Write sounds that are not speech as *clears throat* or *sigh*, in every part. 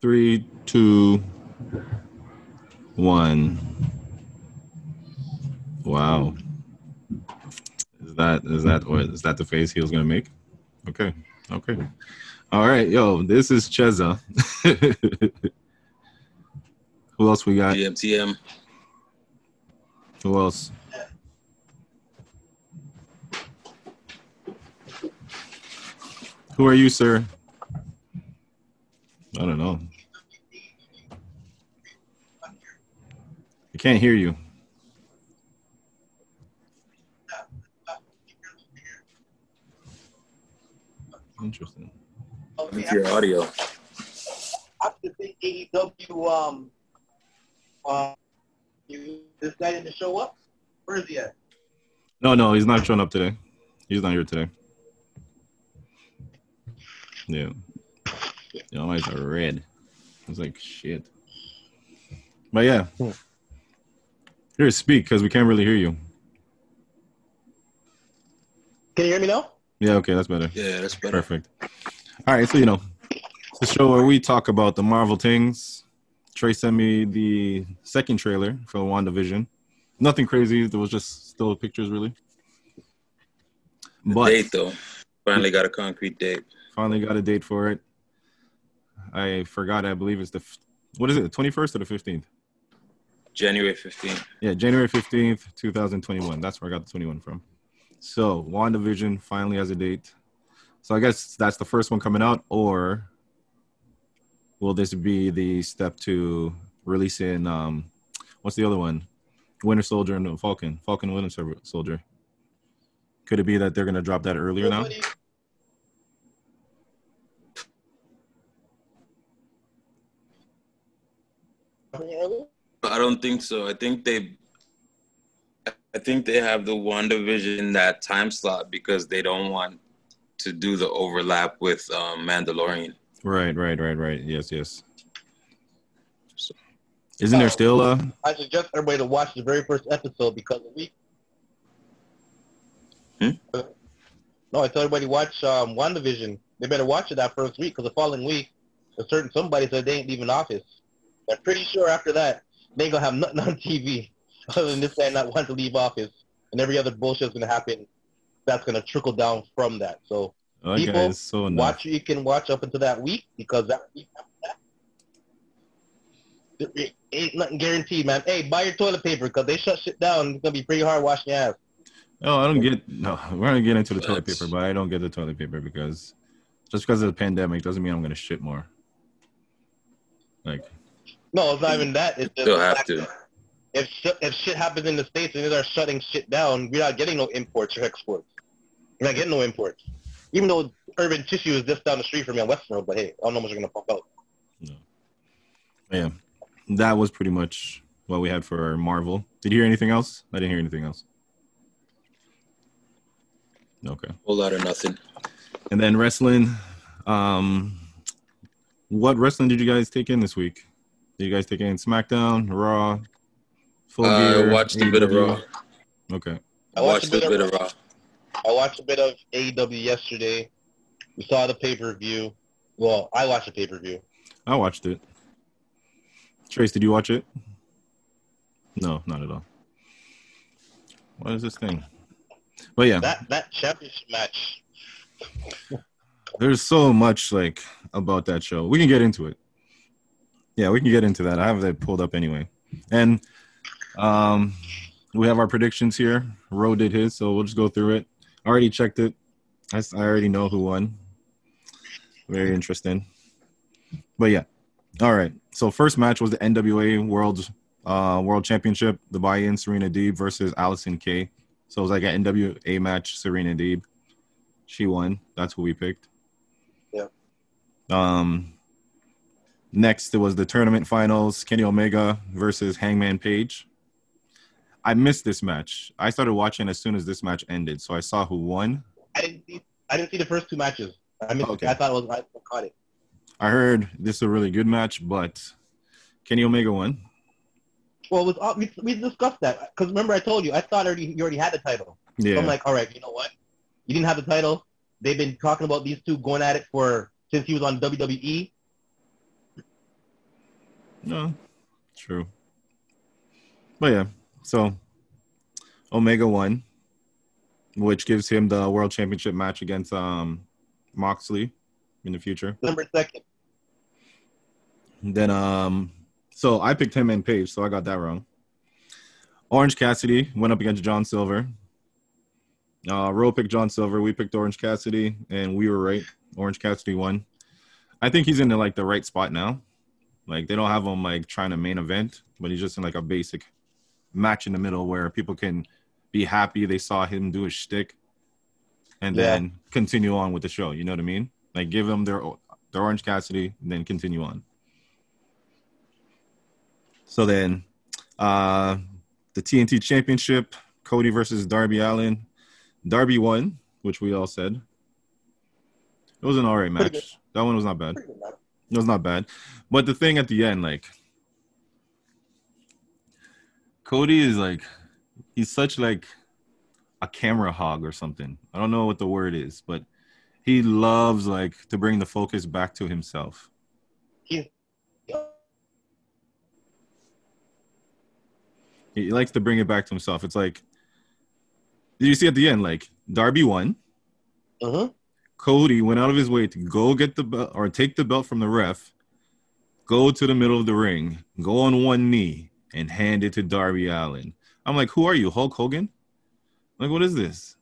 Three, two, one. Wow. Is that is that what is that the face he was gonna make? Okay. Okay. All right, yo, this is Cheza. *laughs* Who else we got? GMTM. Who else? Who are you, sir? I don't know. Can't hear you. Interesting. Let me hear audio. After the AEW, um, uh, you, this guy didn't show up. Where is he at? No, no, he's not showing up today. He's not here today. Yeah. Your eyes are red. It's like shit. But yeah. Here, speak because we can't really hear you. Can you hear me now? Yeah, okay, that's better. Yeah, that's better. Perfect. All right, so you know, it's the show where we talk about the Marvel things. Trey sent me the second trailer for WandaVision. Nothing crazy. There was just still pictures, really. The But date though. Finally got a concrete date. finally got a date for it. I forgot. I believe it's the what is it? The twenty first or the fifteenth? January 15th. Yeah, January fifteenth, two thousand twenty one. That's where I got the twenty one from. So WandaVision finally has a date. So I guess that's the first one coming out, or will this be the step to releasing um what's the other one? Winter Soldier and Falcon. Falcon and Winter Soldier. Could it be that they're gonna drop that earlier now? Nobody- I don't think so. I think they I think they have the WandaVision in that time slot because they don't want to do the overlap with um, Mandalorian. Right, right, right, right. Yes, yes. So- Isn't there still uh I suggest everybody to watch the very first episode because we. Hmm? No, I tell everybody watch um, WandaVision. They better watch it that first week because the following week, a certain somebody said they ain't leaving office. I'm pretty sure after that, they ain't gonna have nothing on TV *laughs* other than this guy not wanting to leave office, and every other bullshit's gonna happen. That's gonna trickle down from that. So that People, so watch you can watch up until that week because that week after that, ain't nothing guaranteed, man. Hey, buy your toilet paper because they shut shit down. It's gonna be pretty hard washing your ass. No, I don't get. No, *laughs* we're gonna get into the toilet paper, but I don't get the toilet paper because just because of the pandemic doesn't mean I'm gonna shit more. Like, No, it's not even that. It's just They'll have to. If shit, if shit happens in the states and they are shutting shit down, we're not getting no imports or exports. We're not getting no imports. Even though Urban Tissue is just down the street from me on Western Road, but hey, I don't know what you're gonna pump out. yeah, that was pretty much what we had for Marvel. Did you hear anything else? I didn't hear anything else. Okay. Whole lot of nothing. And then wrestling. Um, what wrestling did you guys take in this week? Did you guys take in SmackDown, Raw, Full I Gear? watched a bit of Raw. Okay. I I watched a bit of Raw. I watched a bit of AEW yesterday. We saw the pay per view. Well, I watched the pay per view. I watched it. Trace, did you watch it? No, not at all. What is this thing? But yeah, That that championship match. there's so much like about that show. We can get into it. Yeah, we can get into that. I have that pulled up anyway. And um we have our predictions here. Ro did his, so we'll just go through it. I already checked it. I already know who won. Very interesting. But yeah. All right. So first match was the NWA World uh World Championship, the buy-in Serena Deeb versus Allysin Kay. So it was like an NWA match, Serena Deeb. She won. That's who we picked. Yeah. Um next it was the tournament finals, Kenny Omega versus Hangman Page. I missed this match. I started watching as soon as this match ended, so I saw who won. I didn't see. I didn't see the first two matches. I missed. Okay. I thought it was. I caught it. I heard this is a really good match, but Kenny Omega won. Well, it was we, we discussed that because remember I told you I thought already you already had the title. So Yeah. I'm like, all right, you know what? You didn't have the title. They've been talking about these two going at it for since he was on WWE. No, true. But yeah, so Omega won, which gives him the world championship match against um Moxley in the future. Number second. Then um so I picked him and Page, so I got that wrong. Orange Cassidy went up against John Silver. Uh Ro picked John Silver, we picked Orange Cassidy, and we were right. Orange Cassidy won. I think he's in the, like the right spot now. Like they don't have him like trying to main event, but he's just in like a basic match in the middle where people can be happy they saw him do a shtick, and Yeah. then continue on with the show. You know what I mean? Like give them their their Orange Cassidy, and then continue on. So then, uh, the TNT Championship, Cody versus Darby Allin. Darby won, which we all said. It was an alright match. That one was not bad. It was not bad. But the thing at the end, like Cody is like he's such like a camera hog or something. I don't know what the word is, but he loves like to bring the focus back to himself. He's He likes to bring it back to himself. It's like did you see at the end, like Darby won. hmm Cody went out of his way to go get the belt or take the belt from the ref, go to the middle of the ring, go on one knee, and hand it to Darby Allin. I'm like, who are you, Hulk Hogan? Like, what is this?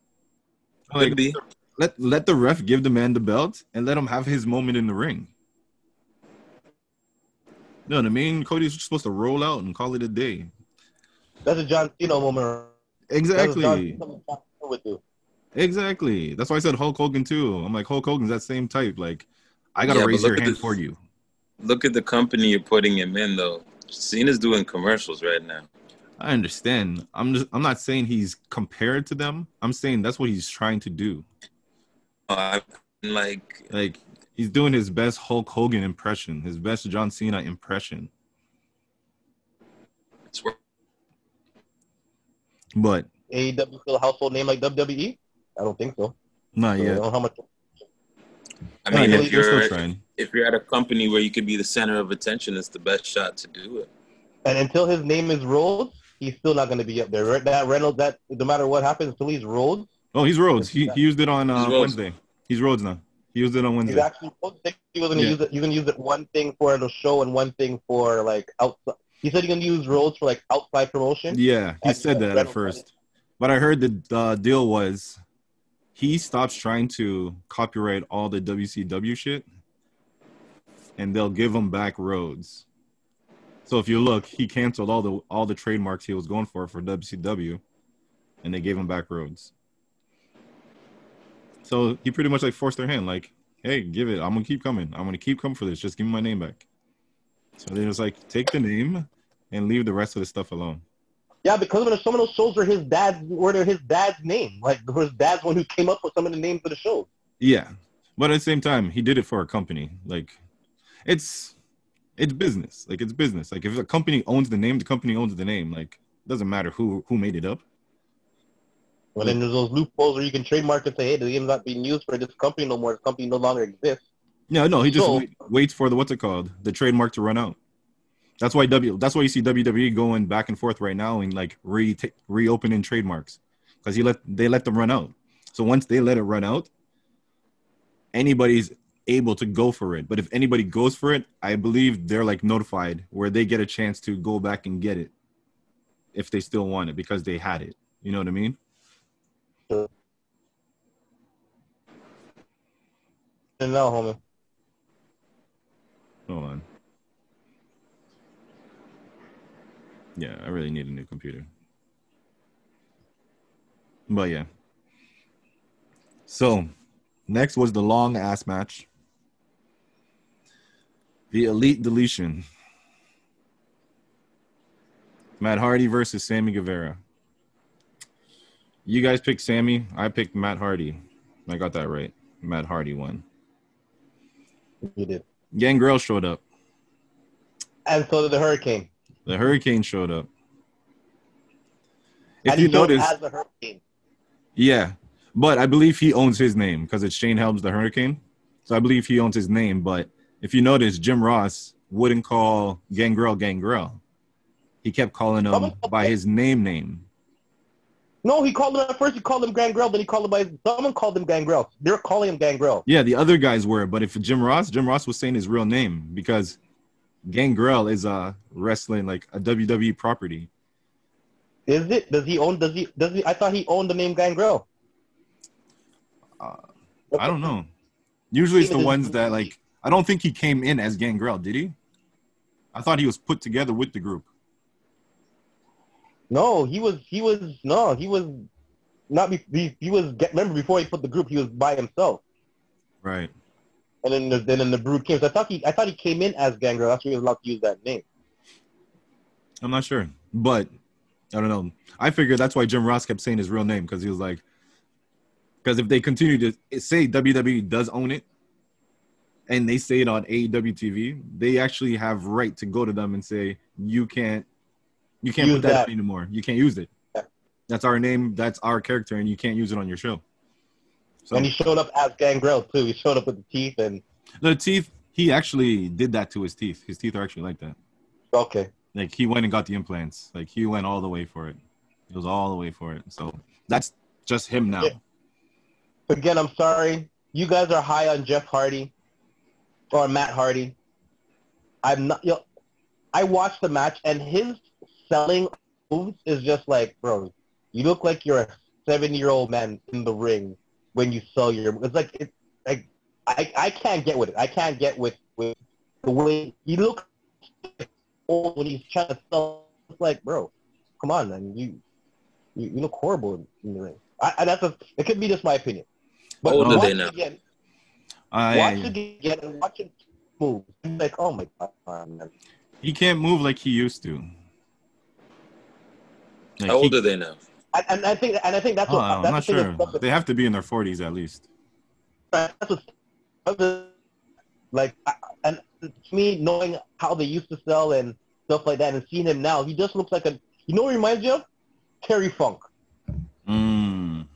I'm Like, be. let let the ref give the man the belt and let him have his moment in the ring. You know what I mean? Cody's just supposed to roll out and call it a day. That's a John Cena moment. That's what John Exactly. Cena would do. Exactly. That's why I said Hulk Hogan too. I'm like Hulk Hogan's that same type. Like, I gotta Yeah, raise look your at hand the- for you. Look at the company you're putting him in, though. Cena's doing commercials right now. I understand. I'm just I'm not saying he's compared to them. I'm saying that's what he's trying to do. Uh, like, Like he's doing his best Hulk Hogan impression, his best John Cena impression. it's wor- AEW But E still a household name like WWE? I don't think so. not So I don't know how much. I mean, if They're you're if you're at a company where you could be the center of attention, it's the best shot to do it. And until his name is Rhodes, he's still not going to be up there. Right? That Reynolds, that no matter what happens, until he's Rhodes, Oh, he's Rhodes. He he used it on uh, He's Wednesday. He's Rhodes now. He used it on Wednesday. he's Wednesday. actually Rhodes. He was going to Yeah. use it. You're going to use it one thing for the show and one thing for like outside. He said he's going to use Rhodes for like outside promotion. Yeah, he said that at first. But I heard the uh, deal was he stops trying to copyright all the WCW shit, and they'll give him back Rhodes. So if you look, he canceled all the all the trademarks he was going for for WCW, and they gave him back Rhodes. So he pretty much like forced their hand, like, "Hey, give it. I'm gonna keep coming. I'm gonna keep coming for this. Just give me my name back." So they was like, "Take the name and leave the rest of the stuff alone." Yeah, because of the, some of those shows were his dad's were his dad's name. Like his dad's one who came up with some of the names of the shows. Yeah, but at the same time, he did it for a company. Like, it's it's business. Like it's business. Like if a company owns the name, the company owns the name. Like it doesn't matter who who made it up. Well, then there's those loopholes where you can trademark and say, hey, the name's not being used for this company no more. This company no longer exists. Yeah, no, he just So- wait, waits for the what's it called, the trademark to run out. That's why W. That's why you see WWE going back and forth right now and like re reopening trademarks because he let they let them run out. So once they let it run out, anybody's able to go for it. But if anybody goes for it, I believe they're like notified where they get a chance to go back and get it if they still want it because they had it. You know what I mean? And now, homie. Hold on. Yeah, I really need a new computer. But yeah. So, next was the long ass match. The Elite Deletion. Matt Hardy versus Sammy Guevara. You guys picked Sammy. I picked Matt Hardy. I got that right. Matt Hardy won. You did. Gangrel showed up. And so did the Hurricane. The Hurricane showed up. If you he notice, the Hurricane. yeah, but I believe he owns his name because it's Shane Helms the Hurricane. So I believe he owns his name. But if you notice, Jim Ross wouldn't call Gangrel Gangrel. He kept calling him by his name name. No, he called him at first. He called him Gangrel. Then he called him by someone called him Gangrel. They're calling him Gangrel. Yeah, the other guys were, but if Jim Ross, Jim Ross was saying his real name because Gangrel is a wrestling like a WWE property. Is it? Does he own? Does he? Does he? I thought he owned the name Gangrel. Uh, I don't know. Usually it's the ones that like. I don't think he came in as Gangrel, did he? I thought he was put together with the group. No, he was. He was. No, he was not. He, he was. Remember, before he put the group, he was by himself. Right. And then, the, then in the Brood came. So I thought he. I thought he came in as Gangrel. That's why he was allowed to use that name. I'm not sure, but I don't know. I figured that's why Jim Ross kept saying his real name because he was like, because if they continue to say WWE does own it, and they say it on AEW TV, they actually have right to go to them and say you can't you can't use put that, that anymore. You can't use it. Yeah. That's our name. That's our character, and you can't use it on your show. So, and he showed up as Gangrel too. He showed up with the teeth and the teeth. He actually did that to his teeth. His teeth are actually like that. Okay. Like he went and got the implants. Like he went all the way for it. He was all the way for it. So that's just him now. Again, I'm sorry. You guys are high on Jeff Hardy or Matt Hardy. I'm not. You know, I watched the match and his selling moves is just like, bro, you look like you're a seven-year-old man in the ring when you sell your. It's like it's like I I can't get with it. I can't get with with the way you look old when he's trying to sell. It's like, bro, come on, man, you you, you look horrible in the ring. I, I, that's a, it could be just my opinion. But Older watch it again. I, watch it again and watch it move. It's like, oh my god, man. He can't move like he used to. Like How old he, are they now? And, and, I think, and I think that's what. Oh, that's I'm not sure. They have to be in their 40s at least. That's what, like, and to me, knowing how they used to sell and stuff like that, and seeing him now, he just looks like a. You know what reminds you of? Terry Funk. Mm.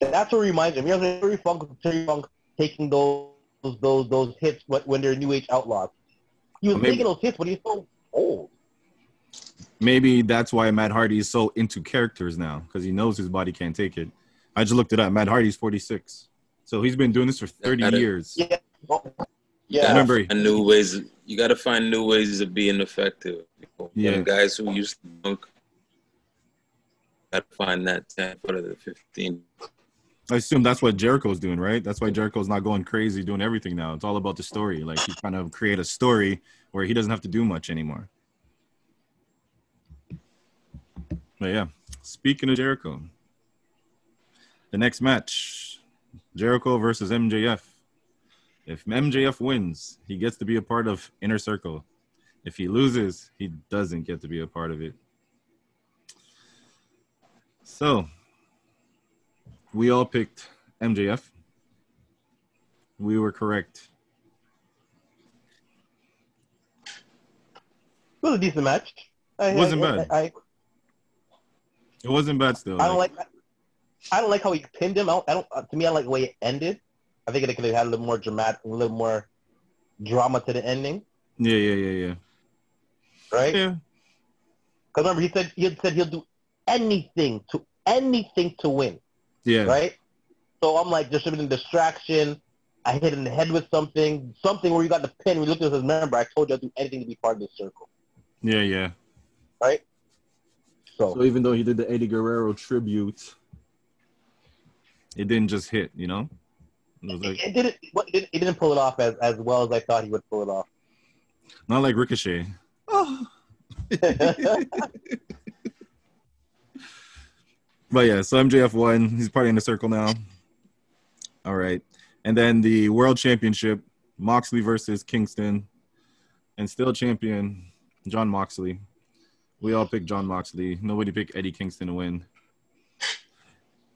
That's what reminds me. Of. Terry Funk, Terry Funk taking those those those hits when they're New Age outlaws. He was taking those hits, but he's so old. Maybe that's why Matt Hardy is so into characters now because he knows his body can't take it. I just looked it up. Matt Hardy's 46, so he's been doing this for 30 years. Yeah, yeah. Remember, new ways. You got to find new ways of being effective. Yeah, guys who used to dunk, got to find that 10 foot of the 15. I assume that's what Jericho's doing, right? That's why Jericho's not going crazy doing everything now. It's all about the story. Like he's trying to create a story where he doesn't have to do much anymore. But yeah, speaking of Jericho, the next match, Jericho versus MJF. If MJF wins, he gets to be a part of Inner Circle. If he loses, he doesn't get to be a part of it. So, we all picked MJF. We were correct. It was a decent match. It wasn't I, bad. I, I, it wasn't bad still. I don't like. like I don't like how he pinned him out. I don't. To me, I like the way it ended. I think it could have had a little more dramatic, a little more drama to the ending. Yeah, yeah, yeah, yeah. Right. Yeah. Because remember, he said he said he'll do anything to anything to win. Yeah. Right. So I'm like, there should have been a distraction. I hit him in the head with something, something where you got the pin. We looked at his member. I told you I'd do anything to be part of this circle. Yeah, yeah. Right. So, so even though he did the Eddie Guerrero tribute, it didn't just hit, you know. It, like, it, didn't. It, didn't pull it off as as well as I thought he would pull it off. Not like Ricochet. Oh. *laughs* but yeah, so MJF won. He's part in the circle now. All right, and then the World Championship: Moxley versus Kingston, and still champion Jon Moxley. We all picked Jon Moxley. Nobody picked Eddie Kingston to win.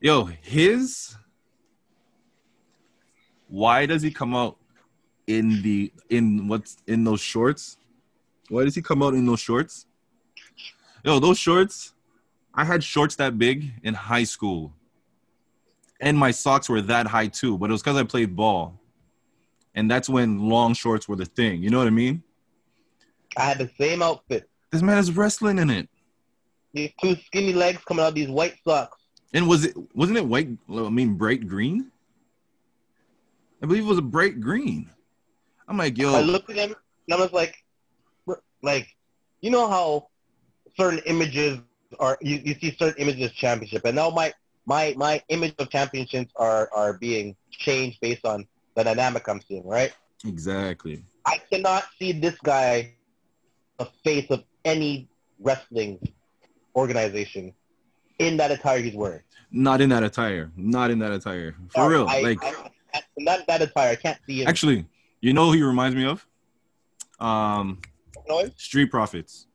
Yo, his why does he come out in the in what's in those shorts? Why does he come out in those shorts? Yo, those shorts, I had shorts that big in high school. And my socks were that high too, but it was because I played ball. And that's when long shorts were the thing. You know what I mean? I had the same outfit. This man is wrestling in it. These two skinny legs coming out of these white socks. And was it wasn't it white? I mean, bright green. I believe it was a bright green. I'm like, yo. I looked at him and I was like, like, you know how certain images are you, you see certain images championship, and now my my my image of championships are are being changed based on the dynamic I'm seeing, right? Exactly. I cannot see this guy the face of any wrestling organization in that attire he's wearing. Not in that attire. Not in that attire. For real. I, like I, not that attire. I can't see him. Actually, you know who he reminds me of? Um Noise? Street Profits.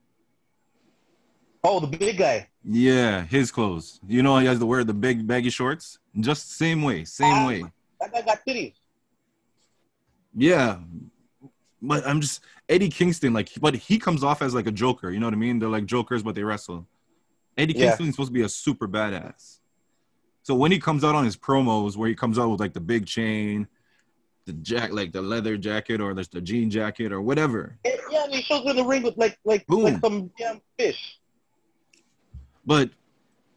Oh, the big guy. Yeah, his clothes. You know he has to wear the big baggy shorts? Just same way. Same ah, way. That guy got titties. Yeah. But I'm just Eddie Kingston, like but he comes off as like a joker, you know what I mean? They're like jokers, but they wrestle. Eddie yeah. Kingston's supposed to be a super badass. So when he comes out on his promos where he comes out with like the big chain, the jack like the leather jacket or the, the jean jacket or whatever. Yeah, and he shows in the ring with like like, like some damn fish. But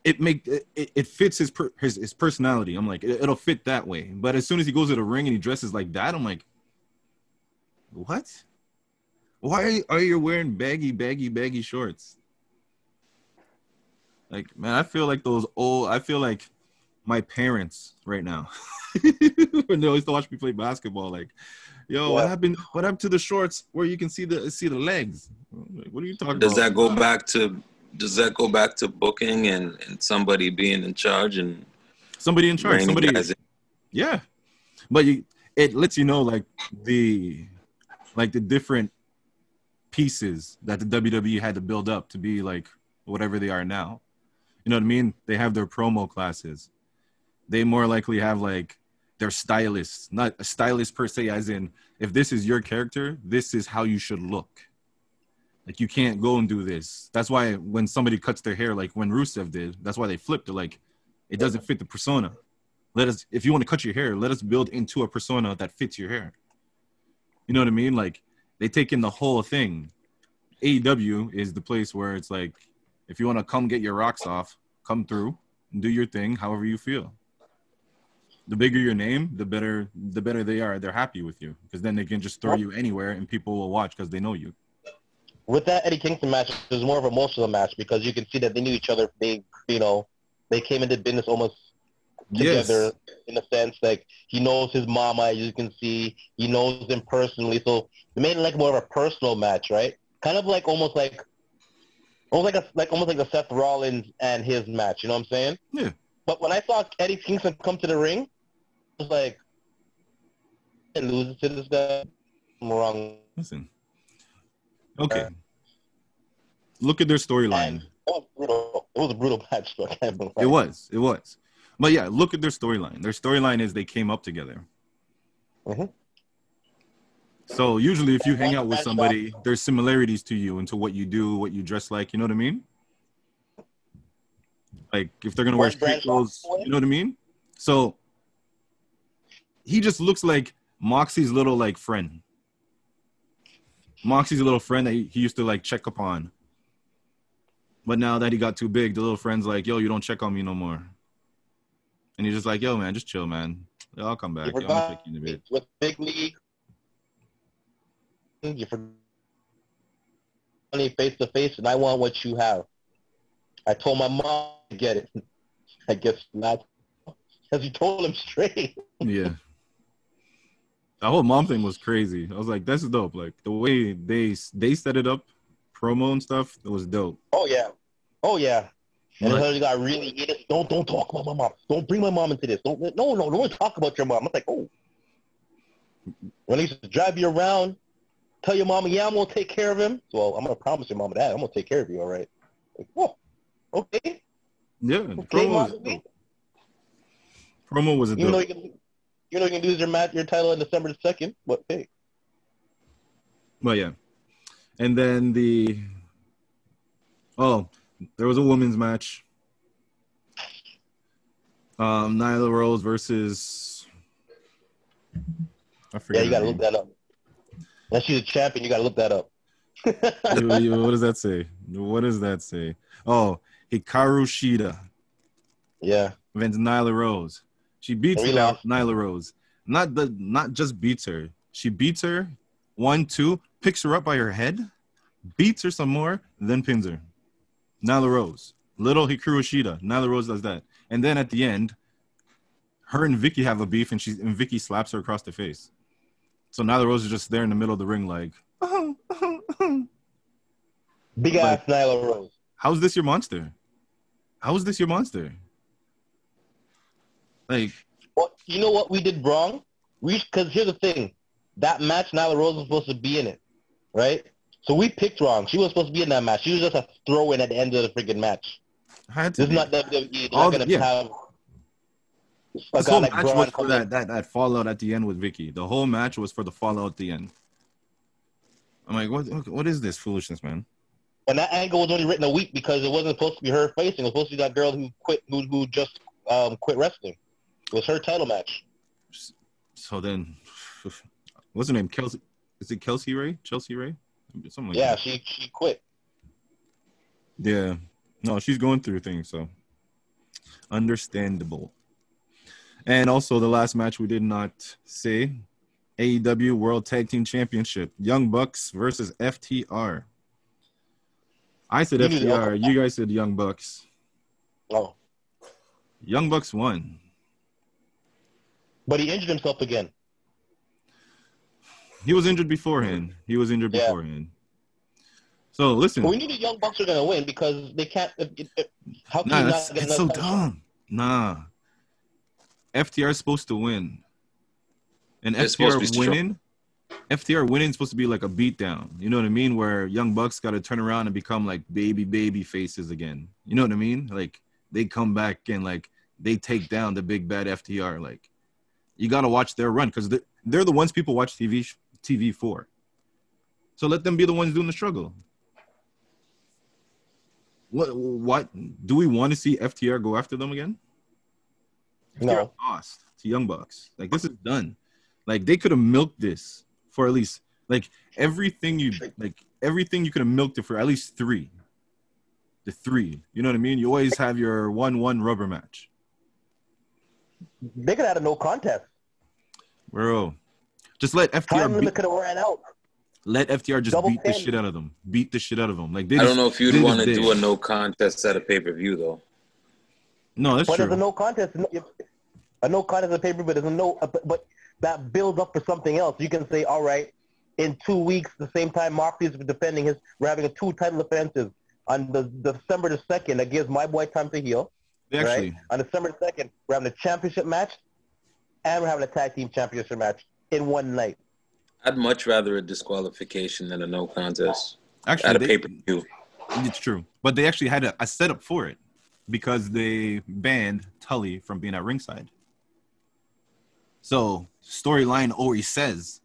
it make it, it fits his, per, his his personality. I'm like it, it'll fit that way. But as soon as he goes to the ring and he dresses like that, I'm like, what? Why are you wearing baggy, baggy, baggy shorts? Like, man, I feel like those old. I feel like my parents right now *laughs* when they always watch me play basketball. Like, yo, what happened? What happened to the shorts where you can see the see the legs? Like, what are you talking does about? Does that go back to? Does that go back to booking and, and somebody being in charge and somebody in charge? Somebody, yeah. But you, it lets you know like the like the different pieces that the WWE had to build up to be like whatever they are now. You know what I mean? They have their promo classes they more likely have like their stylists, not a stylist per se, as in if this is your character, this is how you should look. Like you can't go and do this. That's why when somebody cuts their hair, like when Rusev did, that's why they flipped it. Like it doesn't fit the persona. Let us, if you want to cut your hair, let us build into a persona that fits your hair. You know what I mean? Like they take in the whole thing. AEW is the place where it's like, if you want to come get your rocks off, come through and do your thing however you feel the bigger your name, the better the better they are. They're happy with you because then they can just throw you anywhere and people will watch because they know you. With that Eddie Kingston match, it was more of a emotional match because you can see that they knew each other. They, you know, they came into business almost together yes. in a sense. Like he knows his mama, as you can see. He knows him personally, so they made it like more of a personal match, right? Kind of like almost like almost like a like almost like the Seth Rollins and his match. You know what I'm saying? Yeah. But when I saw Eddie Kingston come to the ring, was like, and lose to this guy. I'm wrong. Listen. Okay. Look at their storyline. It was a brutal *laughs* match. It was. It was. But yeah, look at their storyline. Their storyline is they came up together. Mm-hmm. So usually, if you hang out with somebody, there's similarities to you into what you do, what you dress like. You know what I mean? Like if they're gonna wear street clothes, you know what I mean? So he just looks like Moxie's little like friend. Moxie's a little friend that he, he used to like check upon. But now that he got too big, the little friend's like, "Yo, you don't check on me no more." And he's just like, "Yo, man, just chill, man. I'll come back. Yo, you in a bit." With big league, you forgot face to face, and I want what you have. I told my mom to get it. *laughs* I guess not, because he told him straight. *laughs* yeah. The whole mom thing was crazy. I was like, "That's dope." Like the way they they set it up, promo and stuff, it was dope. Oh yeah, oh yeah. And he got really it. Don't don't talk about my mom. Don't bring my mom into this. Don't no no don't talk about your mom. I'm like, oh. When he to drive you around, tell your mama, yeah, I'm gonna take care of him. So I'm gonna promise your mama that I'm gonna take care of you. All right. Like, oh, okay. Yeah. Okay, promo, was, promo was a dope. Though you can, you know you can lose your match, your title on December the second. But hey. Well, yeah, and then the oh, there was a women's match. Um, Nyla Rose versus. I forget. Yeah, you gotta look that up. Unless she's a champion, you gotta look that up. *laughs* what does that say? What does that say? Oh, Hikaru Shida. Yeah. Against Nyla Rose. She beats Nyla, Nyla Rose. Not the not just beats her. She beats her one, two, picks her up by her head, beats her some more, then pins her. Nyla Rose. Little Hikaru Shida. Nyla Rose does that. And then at the end, her and Vickie have a beef and she and Vickie slaps her across the face. So Nyla Rose is just there in the middle of the ring like *laughs* Big ass Nyla Rose. How's this your monster? How is this your monster? Like, well, you know what we did wrong? We because here's the thing, that match Nyla Rose was supposed to be in it, right? So we picked wrong. She was supposed to be in that match. She was just a throw in at the end of the freaking match. Had to this is not WWE. They're not gonna yeah. have. The whole like match was for that, that that fallout at the end with Vickie. The whole match was for the fallout at the end. I'm like, what? What is this foolishness, man? And that angle was only written a week because it wasn't supposed to be her facing. It was supposed to be that girl who quit, who, who just um, quit wrestling. It was her title match. So then, *sighs* what's her name? Kelsey? Is it Kelsey Ray? Chelsea Ray? Something like yeah, that. she she quit. Yeah, no, she's going through things, so understandable. And also, the last match we did not say AEW World Tag Team Championship Young Bucks versus FTR. I said you FTR. You guys said Young Bucks. Oh. Young Bucks won. But he injured himself again. He was injured beforehand. He was injured yeah. beforehand. So listen. We need the Young Bucks are gonna win because they can't. how can nah, you not get it's so dumb. Nah. FTR is supposed to win, and it's FTR winning. FTR winning is supposed to be like a beatdown. You know what I mean? Where Young Bucks got to turn around and become like baby baby faces again. You know what I mean? Like they come back and like they take down the big bad FTR. Like you got to watch their run because they're, they're the ones people watch TV TV for. So let them be the ones doing the struggle. What what do we want to see FTR go after them again? No. lost to Young Bucks. Like this is done. Like they could have milked this for at least like everything you like everything you could have milked it for at least three. The three. You know what I mean? You always have your one one rubber match. They could have had a no contest. Bro. Just let FTR Time limit could have ran out. Let FTR just Double beat 10. the shit out of them. Beat the shit out of them. Like they I don't know if you'd want to do a no contest at a pay per view though. No, that's but true. But there's a no contest. A no contest at a pay per view, but there's a no. But that builds up for something else. You can say, all right, in two weeks, the same time Moxley is defending his, we're having a two title offensive on the, the December the second. That gives my boy time to heal. Actually, right? on December the second, we're having a championship match, and we're having a tag team championship match in one night. I'd much rather a disqualification than a no contest. Actually, at a pay per view. It's true, but they actually had a, a setup for it because they banned Tully from being at ringside. So storyline always says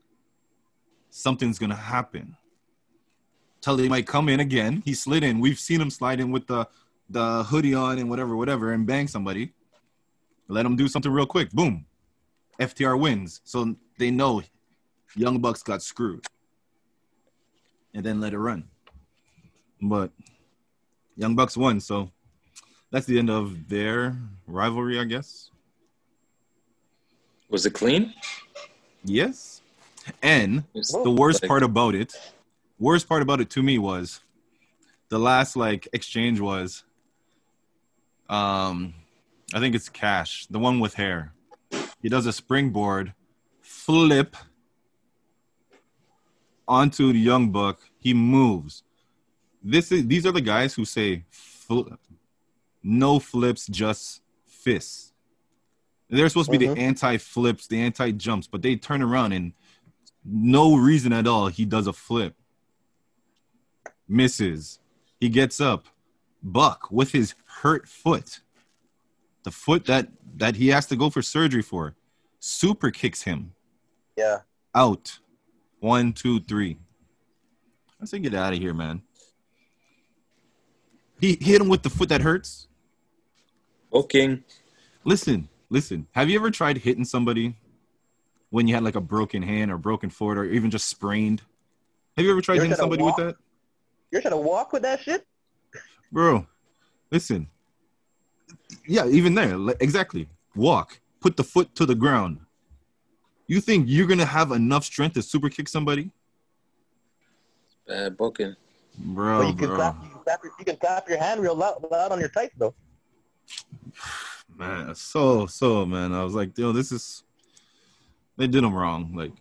something's gonna happen. Tully might come in again. He slid in. We've seen him slide in with the the hoodie on and whatever, whatever, and bang somebody. Let him do something real quick. Boom. FTR wins. So they know Young Bucks got screwed. And then let it run. But Young Bucks won, so that's the end of their rivalry, I guess. Was it clean? Yes. And the worst part about it, worst part about it to me was the last like exchange was um I think it's Cash, the one with hair. He does a springboard flip onto the young buck. He moves. This is these are the guys who say fl- no flips, just fists. They're supposed to be the uh-huh. anti flips, the anti jumps, but they turn around and no reason at all. He does a flip, misses. He gets up, Buck with his hurt foot, the foot that that he has to go for surgery for, super kicks him. Yeah. Out. One, two, three. I say get out of here, man. He hit him with the foot that hurts. Okay. Listen, Listen, have you ever tried hitting somebody when you had like a broken hand or broken foot or even just sprained? Have you ever tried You're hitting somebody walk? with that? You're trying to walk with that shit? Bro, listen. Yeah, even there, exactly. Walk. Put the foot to the ground. You think you're gonna have enough strength to super kick somebody, Bad booking. bro? but you can, bro, clap, you, can clap your, you can clap your hand real loud, loud on your tights, though. *sighs* man, so so man. I was like, yo, this is. They did them wrong. Like,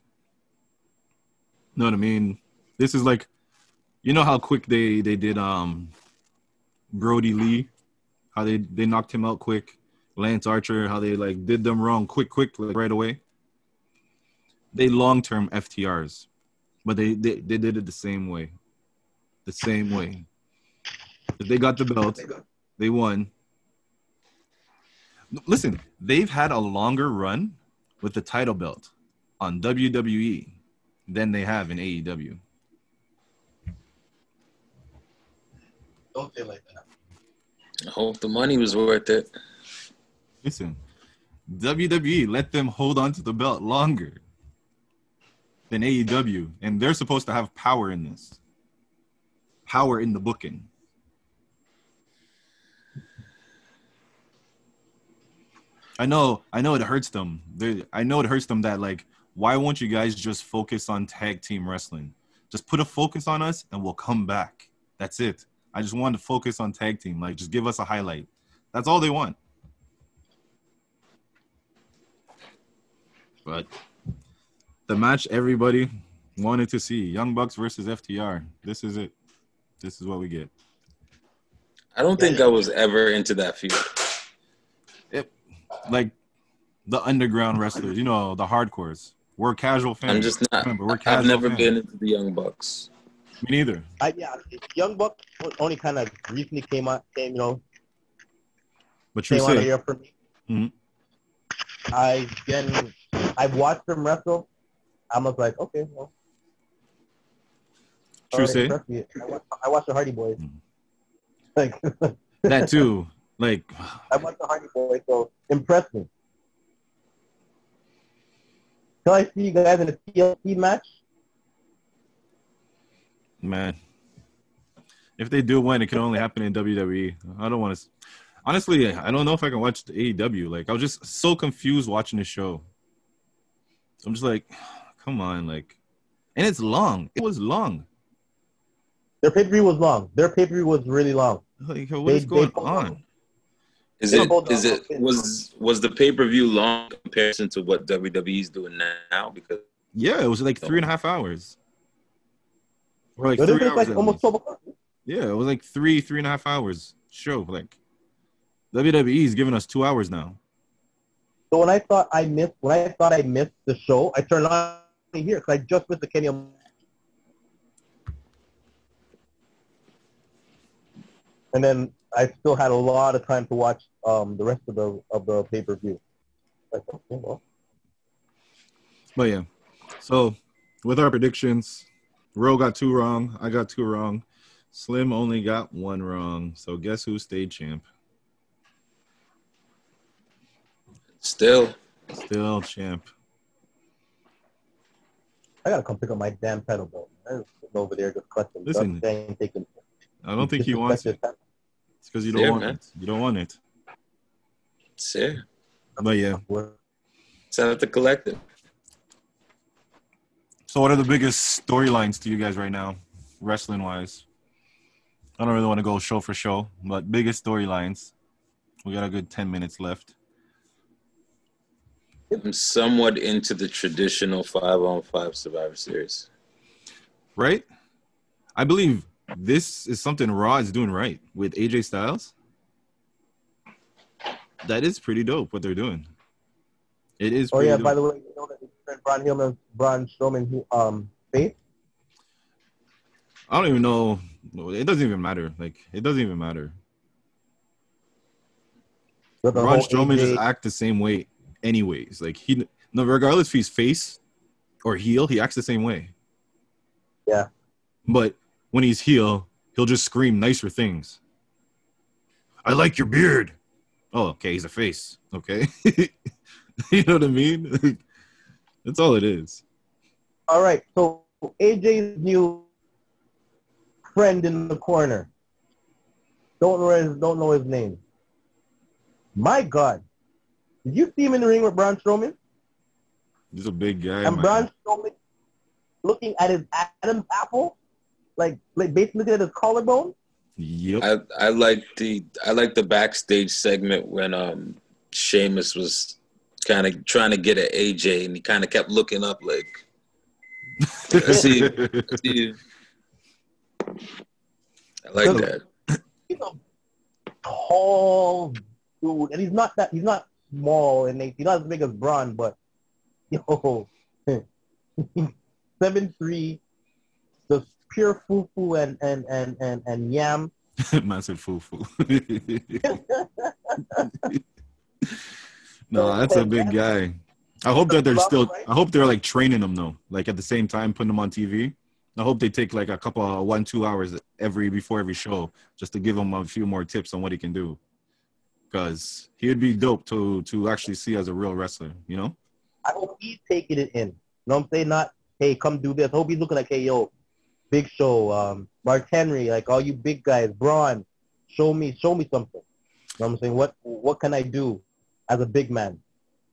know what I mean? This is like, you know how quick they they did um, Brodie Lee, how they they knocked him out quick. Lance Archer, how they like did them wrong quick, quick, like right away. They long term FTRs, but they, they they did it the same way, the same way. If they got the belt, they won. Listen, they've had a longer run with the title belt on WWE than they have in AEW. Don't say like that. I hope the money was worth it. Listen, WWE let them hold on to the belt longer than AEW, and they're supposed to have power in this. Power in the booking. I know, I know it hurts them. They, I know it hurts them that like, why won't you guys just focus on tag team wrestling? Just put a focus on us, and we'll come back. That's it. I just wanted to focus on tag team. Like, just give us a highlight. That's all they want. But the match everybody wanted to see Young Bucks versus FTR. This is it. This is what we get. I don't think I was ever into that feud. It, like the underground wrestlers, you know, the hardcores. We're casual fans. I'm just not. Remember, we're casual I've never fans. been into the Young Bucks. Me neither. I, yeah, Young Buck only kind of recently came out, came, you know, But you came out say here for me. Mhm. I again, I've watched them wrestle. I was like, okay, well. True say. I watched, I watched the Hardy Boys. Mhm. *laughs* Like, *laughs* that too. Like I watched the Hardy Boys, so impressed me. Can I see you guys in a TLC match? man, if they do win, it can only happen in WWE. I don't want to. Honestly, I don't know if I can watch the AEW. Like I was just so confused watching the show. I'm just like, come on, like, and it's long. It was long. Their pay per view was long. Their pay per view was really long. Like, what They- is going on? out- Is Yeah, it? hold on, Is it? okay. Was was the pay per view long in comparison to what WWE's doing now? Because Yeah, it was like three and a half hours. Or like three hours. like almost least. 12 o'clock. Yeah, it was like three, three and a half hours show. Like WWE is giving us two hours now. So when I thought I missed, when I thought I missed the show, I turned on here because I just missed the Kenny. And then I still had a lot of time to watch um, the rest of the of the pay per view. Like, okay, well, But yeah. So with our predictions, Ro got two wrong. I got two wrong. Slim only got one wrong. So guess who stayed champ? still, Still champ. I gotta come pick up my damn pedal belt. I'm over there just clutching. Listen. just saying, taking, I don't think he wants it. disrespected. It's because you don't Yeah, want man. it. You don't want it. it's here. But yeah. It's out the collective. So what are the biggest storylines to you guys right now, wrestling wise? I don't really want to go show for show, but biggest storylines. We got a good ten minutes left. I'm somewhat into the traditional five on five Survivor Series. right? I believe this is something Raw is doing right with AJ Styles. That is pretty dope what they're doing. It is. Oh yeah, dope. by the way, you know that it's Braun Hillman, Braun Strowman, um, face. I don't even know. It doesn't even matter. Like it doesn't even matter. With the Braun Strowman AJ just act the same way, anyways. Like he, no, regardless if he's face or heel, he acts the same way. Yeah. But when he's heel, he'll just scream nicer things. I like your beard. Oh, okay, he's a face. Okay, *laughs* you know what I mean? *laughs* That's all it is. All right, so AJ's new friend in the corner. Don't know his don't know his name. My God, did you see him in the ring with Braun Strowman? He's a big guy. And man. Braun Strowman looking at his Adam's apple, like like basically looking at his collarbone. Yep. I I like the I like the backstage segment when um Sheamus was kind of trying to get at AJ and he kind of kept looking up like *laughs* I see, I see. I like that. He's a tall dude, and he's not that he's not small and he's not as big as Braun, but *laughs* yo, *laughs* seven three, just pure fufu and and and and and yam. *laughs* Massive fufu. no, that's a big guy. I hope that they're still. I hope they're like training him though. Like at the same time, putting him on TV. I hope they take like a couple of one two hours every before every show just to give him a few more tips on what he can do. Because he'd be dope to to actually see as a real wrestler. You know. I hope he's taking it in. You know what I'm saying? Not hey, come do this. I hope he's looking like hey yo, Big Show, um, Mark Henry, like all you big guys, Braun, show me show me something. You know what I'm saying? What what can I do as a big man,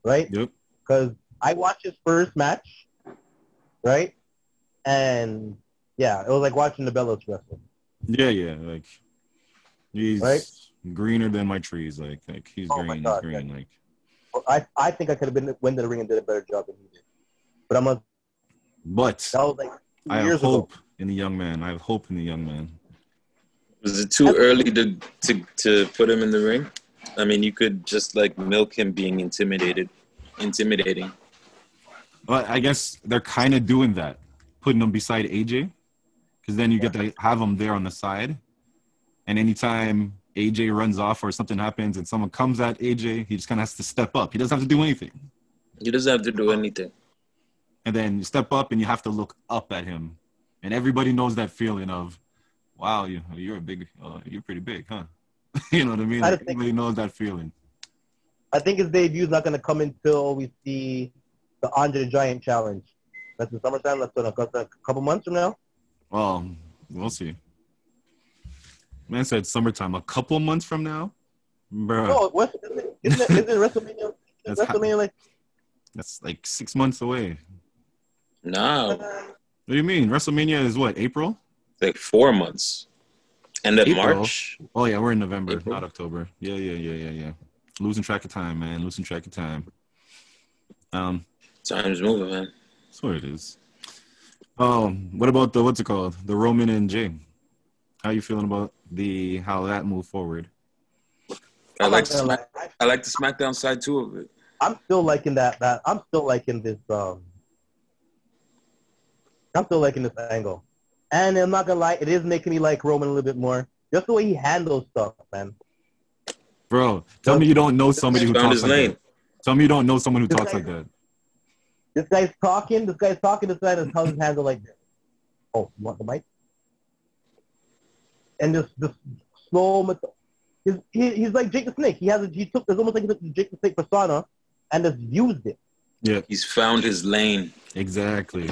right? Yep. because I watched his first match, right? And yeah, it was like watching the Bellas wrestle. Yeah, yeah. Like he's Right? Greener than my trees. Like like he's Oh my green. God, he's green. Like I I think I could have been went to the ring and did a better job than he did. But I'm a but that was like I years have ago. hope in the young man. I have hope in the young man. Was it too early to to to put him in the ring? I mean, you could just like milk him being intimidated, intimidating. But I guess they're kind of doing that, putting him beside AJ, because then you get to have him there on the side, and anytime AJ runs off or something happens and someone comes at AJ, he just kind of has to step up. He doesn't have to do anything, He doesn't have to do anything. and then you step up and you have to look up at him, and everybody knows that feeling of, wow, you you're a big, uh, you're pretty big, huh? *laughs* you know what I mean? I Like, think- everybody knows that feeling. I think his debut is not going to come until we see the Andre the Giant challenge. That's in summertime. That's in a, that's a couple months from now. Well, we'll see. Man said summertime, a couple months from now, bro. No, what, isn't it, isn't it, isn't it *laughs* WrestleMania? That's WrestleMania like That's like six months away. No, What do you mean? WrestleMania is what? April? like four months. End of April? March. Oh yeah, we're in November, April. not October. Yeah, yeah, yeah, yeah, yeah. Losing track of time, man. Losing track of time. Um, Time's moving, man. that's what it is. Oh, what about the what's it called? The Roman and Jey. How you feeling about the how that moved forward? I I'm like not gonna Smack, lie. I like the SmackDown side too of it. I'm still liking that. That I'm still liking this. Um, I'm still liking this angle, and I'm not gonna lie, it is making me like Roman a little bit more. Just the way he handles stuff, man. Bro, tell me you don't know somebody who talks his like lane. that. Tell me you don't know someone who This talks guy- like that. This guy's talking. This guy's talking. This guy and how his hands are like this. Oh, you want the mic? And just just slow. Method- he's, he, he's like Jake the Snake. He has a, he took it's almost like he took the Jake the Snake persona and just used it. Yeah, He's found his lane. exactly.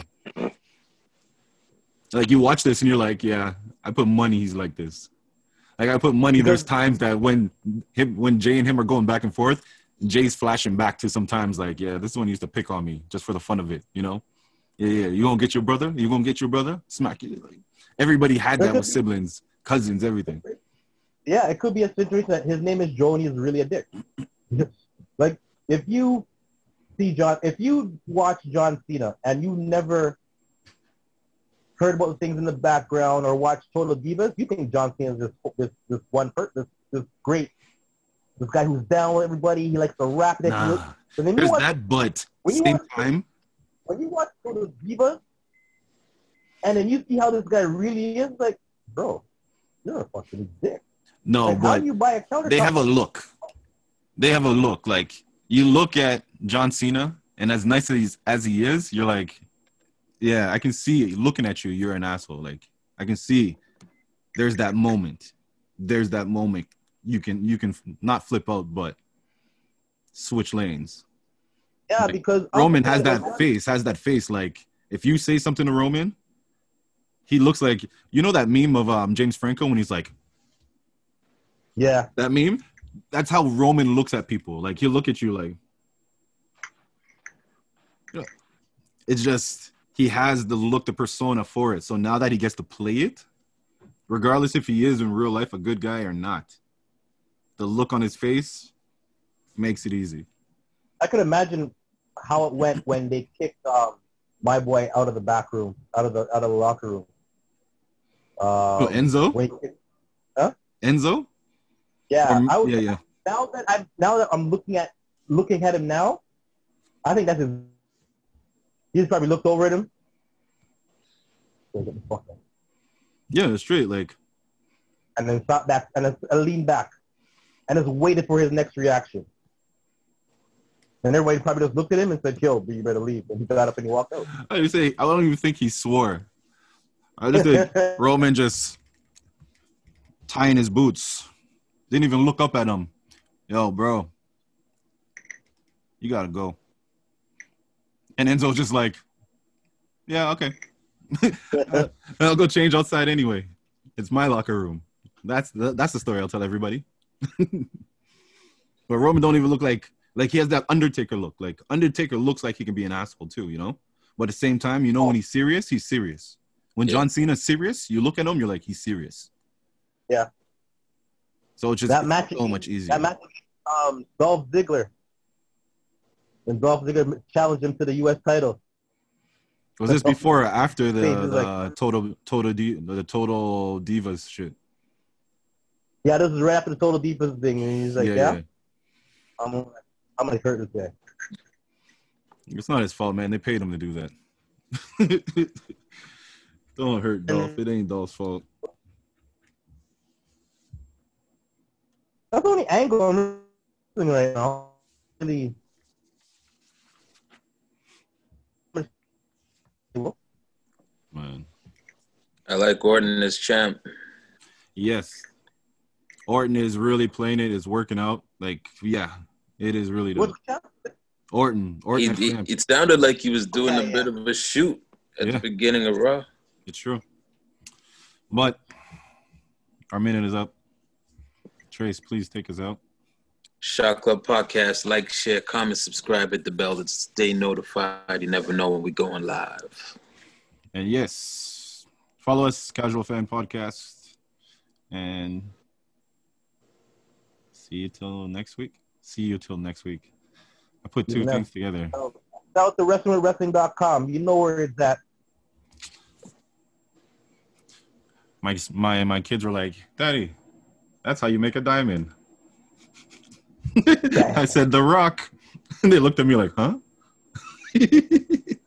Like you watch this and you're like, yeah, I put money. He's like this. Like I put money. There's times that when him, when Jey and him are going back and forth, Jey's flashing back to sometimes like, yeah, this one used to pick on me just for the fun of it, you know? Yeah, yeah. You gonna get your brother? You gonna get your brother? Smack it. Like, everybody had that with siblings, cousins, everything. Yeah, it could be a situation that his name is Joe and he's really a dick. *clears throat* like if you see John, if you watch John Cena and you never heard about the things in the background or watched Total Divas, you think John Cena is this this, this one person, this, this great, this guy who's down with everybody. He likes to rap. That Nah, you there's watch, that, but when same watch- time, when you watch Total Divas, and then you see how this guy really is, like, bro, you're a fucking dick. no, like, how but do you buy a counter? they have a look. They have a look. Like you look at John Cena, and as nice as he's, as he is, you're like, yeah, I can see looking at you. You're an asshole. Like I can see. There's that moment. There's that moment. You can you can not flip out, but switch lanes. yeah, like, because Roman has that face. Has that face. Like if you say something to Roman, he looks like you know that meme of um, James Franco when he's like, yeah, that meme. That's how Roman looks at people. Like he'll look at you like, it's just he has the look, the persona for it. So now that he gets to play it, regardless if he is in real life a good guy or not, the look on his face makes it easy. I could imagine how it went when they kicked um, my boy out of the back room, out of the out of the locker room. Um, Enzo? Wait, huh? Enzo? Yeah, um, I was, yeah, yeah. Now that I'm now that I'm looking at looking at him now, I think that's his. He's probably looked over at him. Yeah, straight like. And then stop back and then lean back, and just waited for his next reaction. And everybody probably just looked at him and said, "Yo, you better leave." And he got up and he walked out. I say I don't even think he swore. I just think *laughs* Roman just tying his boots. Didn't even look up at him. Yo, bro, you gotta go. And Enzo's just like, yeah, okay. *laughs* I'll go change outside anyway. It's my locker room. That's the, that's the story I'll tell everybody. *laughs* but Roman don't even look like like he has that Undertaker look. Like Undertaker looks like he can be an asshole too, you know. But at the same time, you know, when he's serious, he's serious. When yeah. John Cena's serious, you look at him, you're like, he's serious. Yeah. So it's just that match, so much easier. That match, um, Dolph Ziggler. When Dolph Ziggler challenged him to the U.S. title. Was this before or after the, the like, total total the total divas shit? Yeah, this is right after the total divas thing, and he's like, "Yeah, yeah. yeah. I'm, I'm gonna hurt this guy." It's not his fault, man. They paid him to do that. *laughs* Don't hurt Dolph. It ain't Dolph's fault. That's the only angle I'm looking right now. Really. Man. I like Orton as champ. Yes. Orton is really playing it, is working out. Like, yeah, it is really dope. Orton. Orton. He, he, it sounded like he was doing okay, a bit of a shoot at yeah. the beginning of Raw. It's true. But our minute is up. Trace, please take us out. Shot Club Podcast. Like, share, comment, subscribe, hit the bell to stay notified. You never know when we're going live. And yes, follow us, Casual Fan Podcast. And see you till next week. See you till next week. I put two things together. Out to wrestling.wrestling.com. You know where it's at. My my my kids were like, "Daddy, that's how you make a diamond." *laughs* I said, "The Rock," *laughs* and they looked at me like, "Huh?" *laughs*